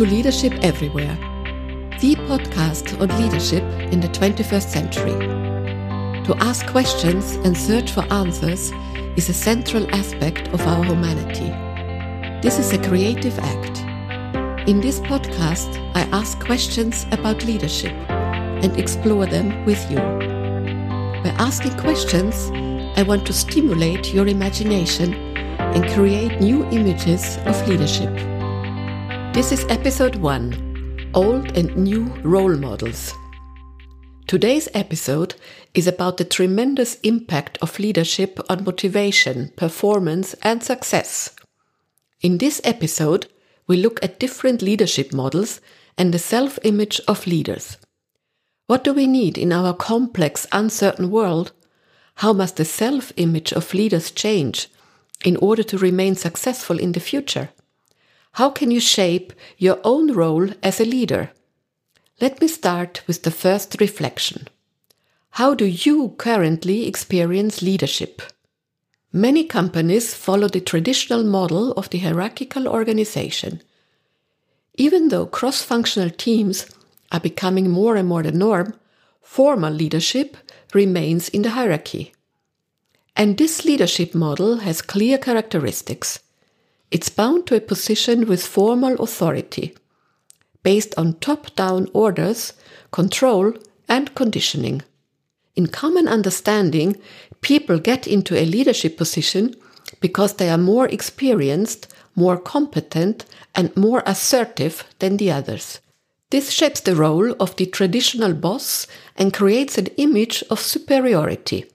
to Leadership Everywhere, the podcast on leadership in the 21st century. To ask questions and search for answers is a central aspect of our humanity. This is a creative act. In this podcast, I ask questions about leadership and explore them with you. By asking questions, I want to stimulate your imagination and create new images of leadership. This is episode 1 Old and New Role Models. Today's episode is about the tremendous impact of leadership on motivation, performance, and success. In this episode, we look at different leadership models and the self image of leaders. What do we need in our complex, uncertain world? How must the self image of leaders change in order to remain successful in the future? How can you shape your own role as a leader? Let me start with the first reflection. How do you currently experience leadership? Many companies follow the traditional model of the hierarchical organization. Even though cross functional teams are becoming more and more the norm, formal leadership remains in the hierarchy. And this leadership model has clear characteristics. It's bound to a position with formal authority, based on top down orders, control, and conditioning. In common understanding, people get into a leadership position because they are more experienced, more competent, and more assertive than the others. This shapes the role of the traditional boss and creates an image of superiority.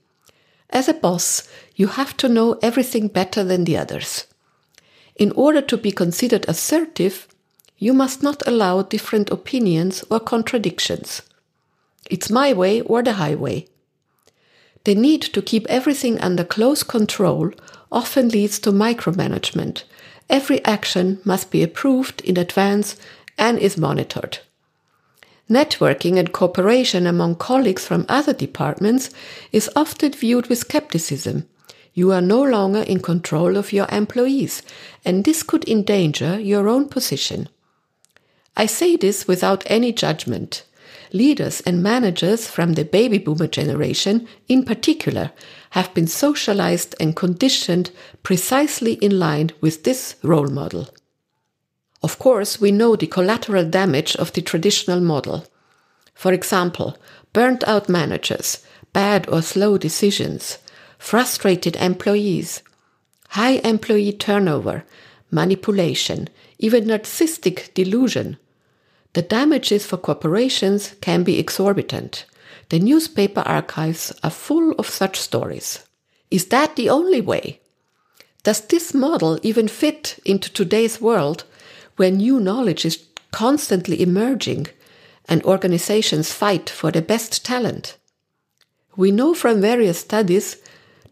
As a boss, you have to know everything better than the others. In order to be considered assertive, you must not allow different opinions or contradictions. It's my way or the highway. The need to keep everything under close control often leads to micromanagement. Every action must be approved in advance and is monitored. Networking and cooperation among colleagues from other departments is often viewed with skepticism you are no longer in control of your employees, and this could endanger your own position. I say this without any judgment. Leaders and managers from the baby boomer generation, in particular, have been socialized and conditioned precisely in line with this role model. Of course, we know the collateral damage of the traditional model. For example, burnt out managers, bad or slow decisions, frustrated employees, high employee turnover, manipulation, even narcissistic delusion. The damages for corporations can be exorbitant. The newspaper archives are full of such stories. Is that the only way? Does this model even fit into today's world where new knowledge is constantly emerging and organizations fight for the best talent? We know from various studies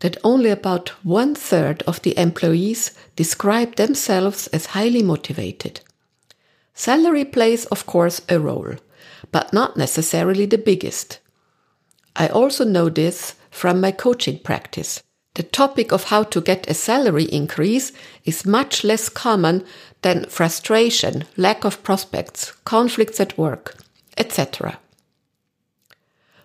that only about one third of the employees describe themselves as highly motivated. Salary plays, of course, a role, but not necessarily the biggest. I also know this from my coaching practice. The topic of how to get a salary increase is much less common than frustration, lack of prospects, conflicts at work, etc.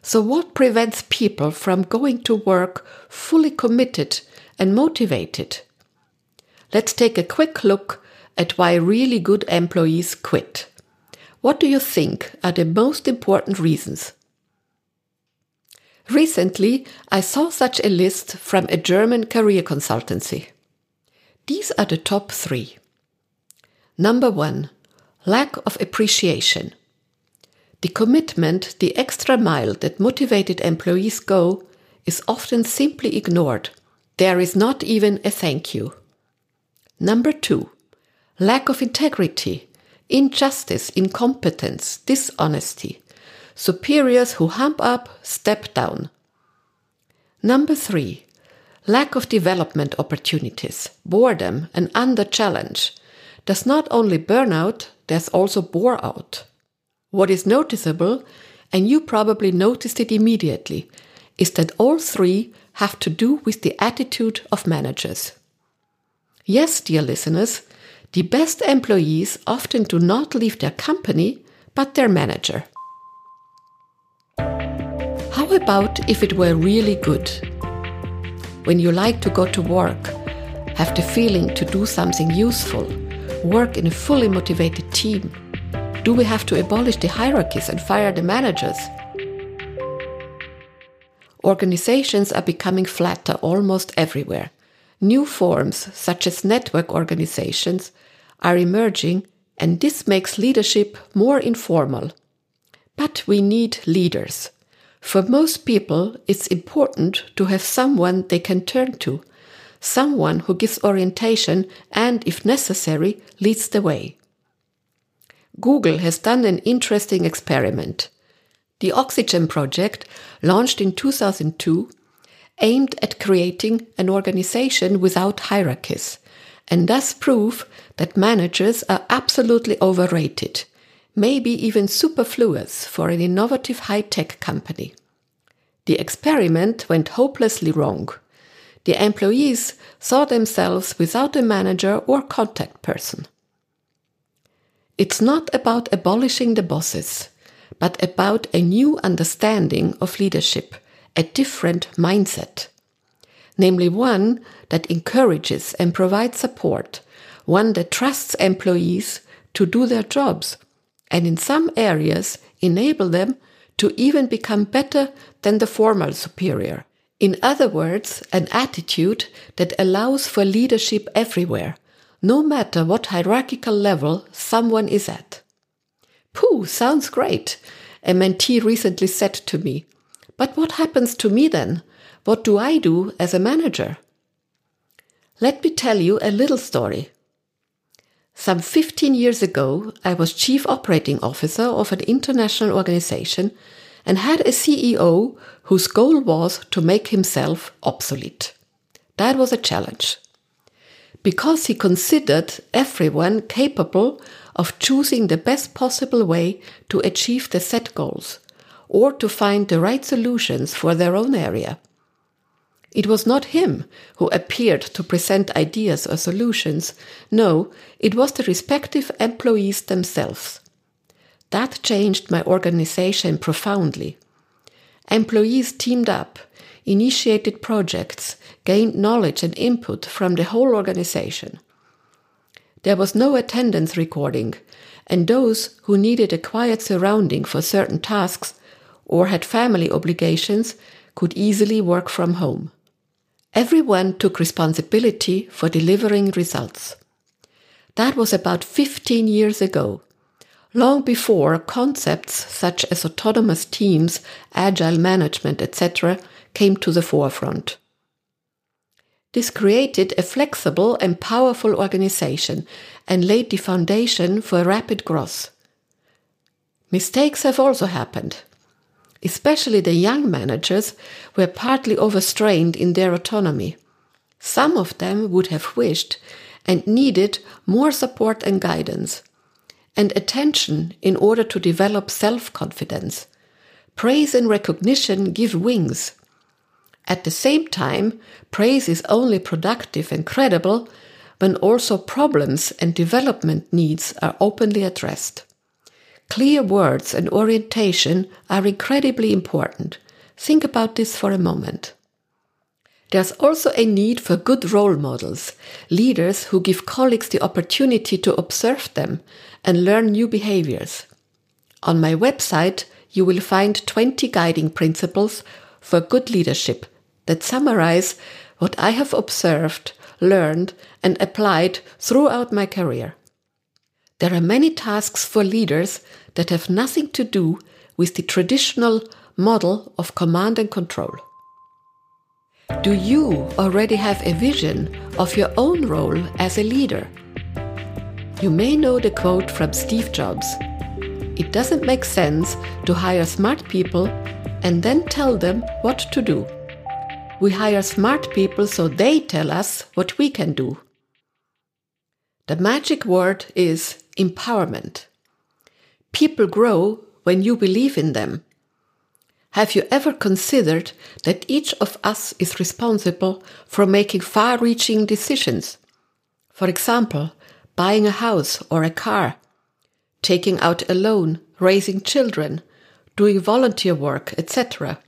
So, what prevents people from going to work fully committed and motivated? Let's take a quick look at why really good employees quit. What do you think are the most important reasons? Recently, I saw such a list from a German career consultancy. These are the top three. Number one, lack of appreciation. The commitment, the extra mile that motivated employees go, is often simply ignored. There is not even a thank you. Number two, lack of integrity, injustice, incompetence, dishonesty. Superiors who hump up step down. Number three, lack of development opportunities, boredom, and under challenge. There's not only burnout, there's also bore out. What is noticeable, and you probably noticed it immediately, is that all three have to do with the attitude of managers. Yes, dear listeners, the best employees often do not leave their company, but their manager. How about if it were really good? When you like to go to work, have the feeling to do something useful, work in a fully motivated team, do we have to abolish the hierarchies and fire the managers? Organizations are becoming flatter almost everywhere. New forms, such as network organizations, are emerging, and this makes leadership more informal. But we need leaders. For most people, it's important to have someone they can turn to, someone who gives orientation and, if necessary, leads the way. Google has done an interesting experiment. The Oxygen project, launched in 2002, aimed at creating an organization without hierarchies and thus prove that managers are absolutely overrated, maybe even superfluous for an innovative high tech company. The experiment went hopelessly wrong. The employees saw themselves without a manager or contact person. It's not about abolishing the bosses, but about a new understanding of leadership, a different mindset. Namely, one that encourages and provides support, one that trusts employees to do their jobs, and in some areas enable them to even become better than the formal superior. In other words, an attitude that allows for leadership everywhere, no matter what hierarchical level someone is at. Pooh, sounds great, a mentee recently said to me. But what happens to me then? What do I do as a manager? Let me tell you a little story. Some 15 years ago, I was chief operating officer of an international organization and had a CEO whose goal was to make himself obsolete. That was a challenge because he considered everyone capable of choosing the best possible way to achieve the set goals or to find the right solutions for their own area. It was not him who appeared to present ideas or solutions. No, it was the respective employees themselves. That changed my organization profoundly. Employees teamed up, initiated projects, gained knowledge and input from the whole organization. There was no attendance recording, and those who needed a quiet surrounding for certain tasks or had family obligations could easily work from home. Everyone took responsibility for delivering results. That was about 15 years ago, long before concepts such as autonomous teams, agile management, etc., came to the forefront. This created a flexible and powerful organization and laid the foundation for rapid growth. Mistakes have also happened. Especially the young managers were partly overstrained in their autonomy. Some of them would have wished and needed more support and guidance, and attention in order to develop self confidence. Praise and recognition give wings, at the same time, praise is only productive and credible when also problems and development needs are openly addressed. Clear words and orientation are incredibly important. Think about this for a moment. There's also a need for good role models, leaders who give colleagues the opportunity to observe them and learn new behaviors. On my website, you will find 20 guiding principles for good leadership that summarize what I have observed, learned, and applied throughout my career. There are many tasks for leaders that have nothing to do with the traditional model of command and control. Do you already have a vision of your own role as a leader? You may know the quote from Steve Jobs It doesn't make sense to hire smart people and then tell them what to do. We hire smart people so they tell us what we can do. The magic word is empowerment. People grow when you believe in them. Have you ever considered that each of us is responsible for making far reaching decisions? For example, buying a house or a car, taking out a loan, raising children, doing volunteer work, etc.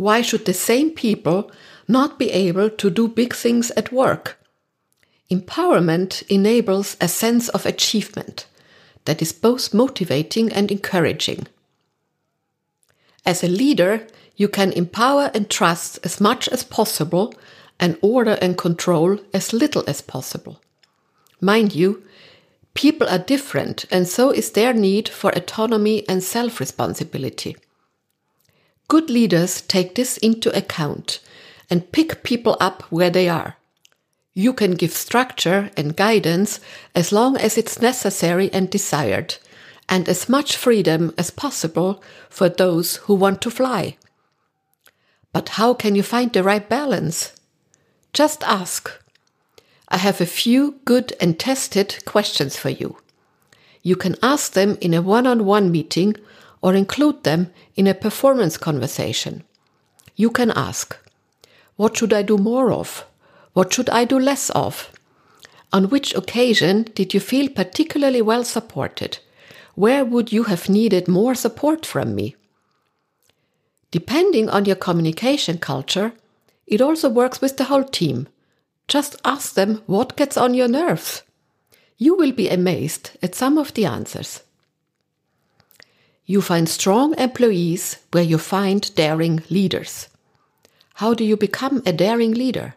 Why should the same people not be able to do big things at work? Empowerment enables a sense of achievement that is both motivating and encouraging. As a leader, you can empower and trust as much as possible and order and control as little as possible. Mind you, people are different and so is their need for autonomy and self responsibility. Good leaders take this into account and pick people up where they are. You can give structure and guidance as long as it's necessary and desired, and as much freedom as possible for those who want to fly. But how can you find the right balance? Just ask. I have a few good and tested questions for you. You can ask them in a one on one meeting or include them in a performance conversation. You can ask, What should I do more of? What should I do less of? On which occasion did you feel particularly well supported? Where would you have needed more support from me? Depending on your communication culture, it also works with the whole team. Just ask them what gets on your nerves. You will be amazed at some of the answers. You find strong employees where you find daring leaders. How do you become a daring leader?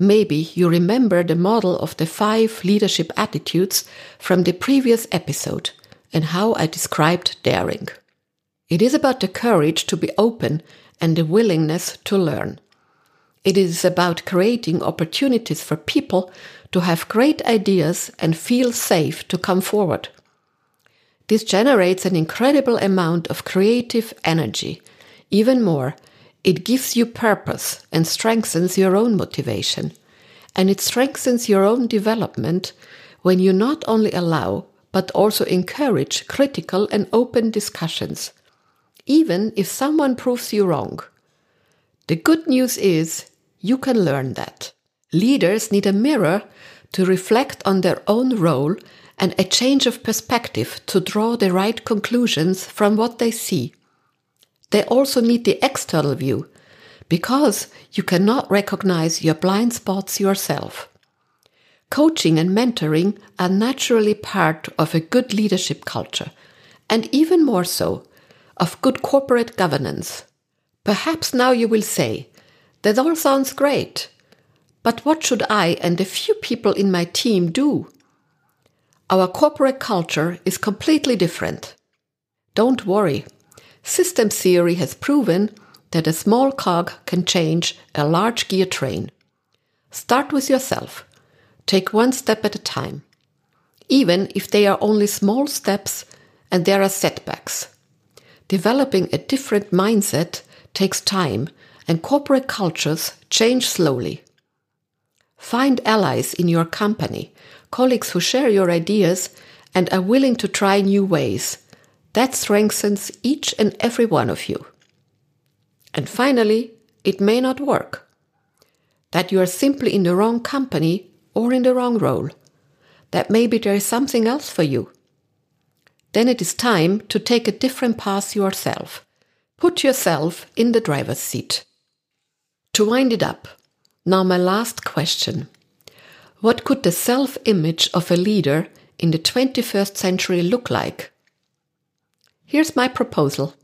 Maybe you remember the model of the five leadership attitudes from the previous episode and how I described daring. It is about the courage to be open and the willingness to learn. It is about creating opportunities for people to have great ideas and feel safe to come forward. This generates an incredible amount of creative energy. Even more, it gives you purpose and strengthens your own motivation. And it strengthens your own development when you not only allow, but also encourage critical and open discussions, even if someone proves you wrong. The good news is you can learn that. Leaders need a mirror to reflect on their own role and a change of perspective to draw the right conclusions from what they see. They also need the external view because you cannot recognize your blind spots yourself. Coaching and mentoring are naturally part of a good leadership culture, and even more so, of good corporate governance. Perhaps now you will say, that all sounds great. But what should I and a few people in my team do? Our corporate culture is completely different. Don't worry. System theory has proven that a small cog can change a large gear train. Start with yourself. Take one step at a time. Even if they are only small steps and there are setbacks. Developing a different mindset takes time and corporate cultures change slowly. Find allies in your company, colleagues who share your ideas and are willing to try new ways. That strengthens each and every one of you. And finally, it may not work. That you are simply in the wrong company or in the wrong role. That maybe there is something else for you. Then it is time to take a different path yourself. Put yourself in the driver's seat. To wind it up, now my last question. What could the self image of a leader in the 21st century look like? Here's my proposal.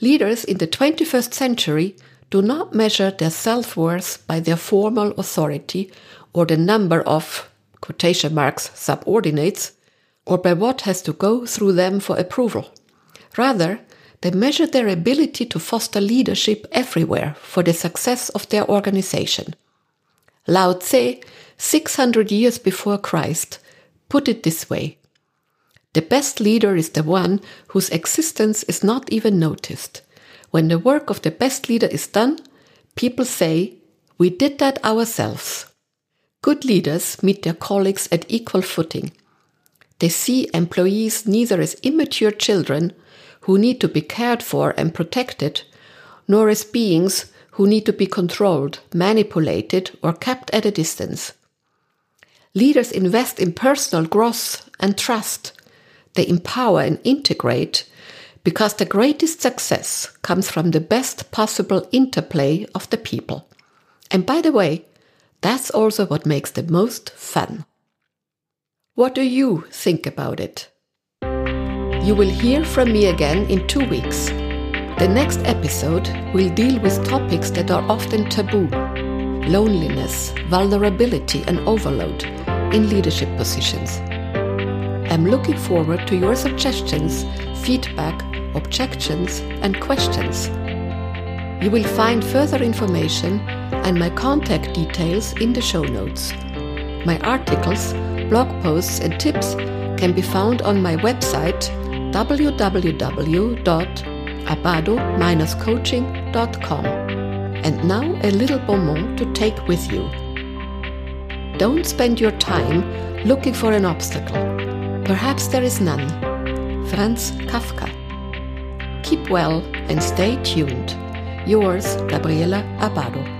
Leaders in the 21st century do not measure their self worth by their formal authority or the number of quotation marks subordinates or by what has to go through them for approval. Rather, they measure their ability to foster leadership everywhere for the success of their organization. Lao Tse, 600 years before Christ, put it this way The best leader is the one whose existence is not even noticed. When the work of the best leader is done, people say, We did that ourselves. Good leaders meet their colleagues at equal footing. They see employees neither as immature children who need to be cared for and protected, nor as beings who need to be controlled, manipulated, or kept at a distance. Leaders invest in personal growth and trust. They empower and integrate because the greatest success comes from the best possible interplay of the people. And by the way, that's also what makes the most fun. What do you think about it? You will hear from me again in two weeks. The next episode will deal with topics that are often taboo loneliness, vulnerability, and overload in leadership positions. I'm looking forward to your suggestions, feedback, objections, and questions. You will find further information and my contact details in the show notes. My articles, blog posts, and tips can be found on my website www.abado-coaching.com. And now a little bonbon to take with you. Don't spend your time looking for an obstacle. Perhaps there is none. Franz Kafka. Keep well and stay tuned. Yours, Gabriela Abado.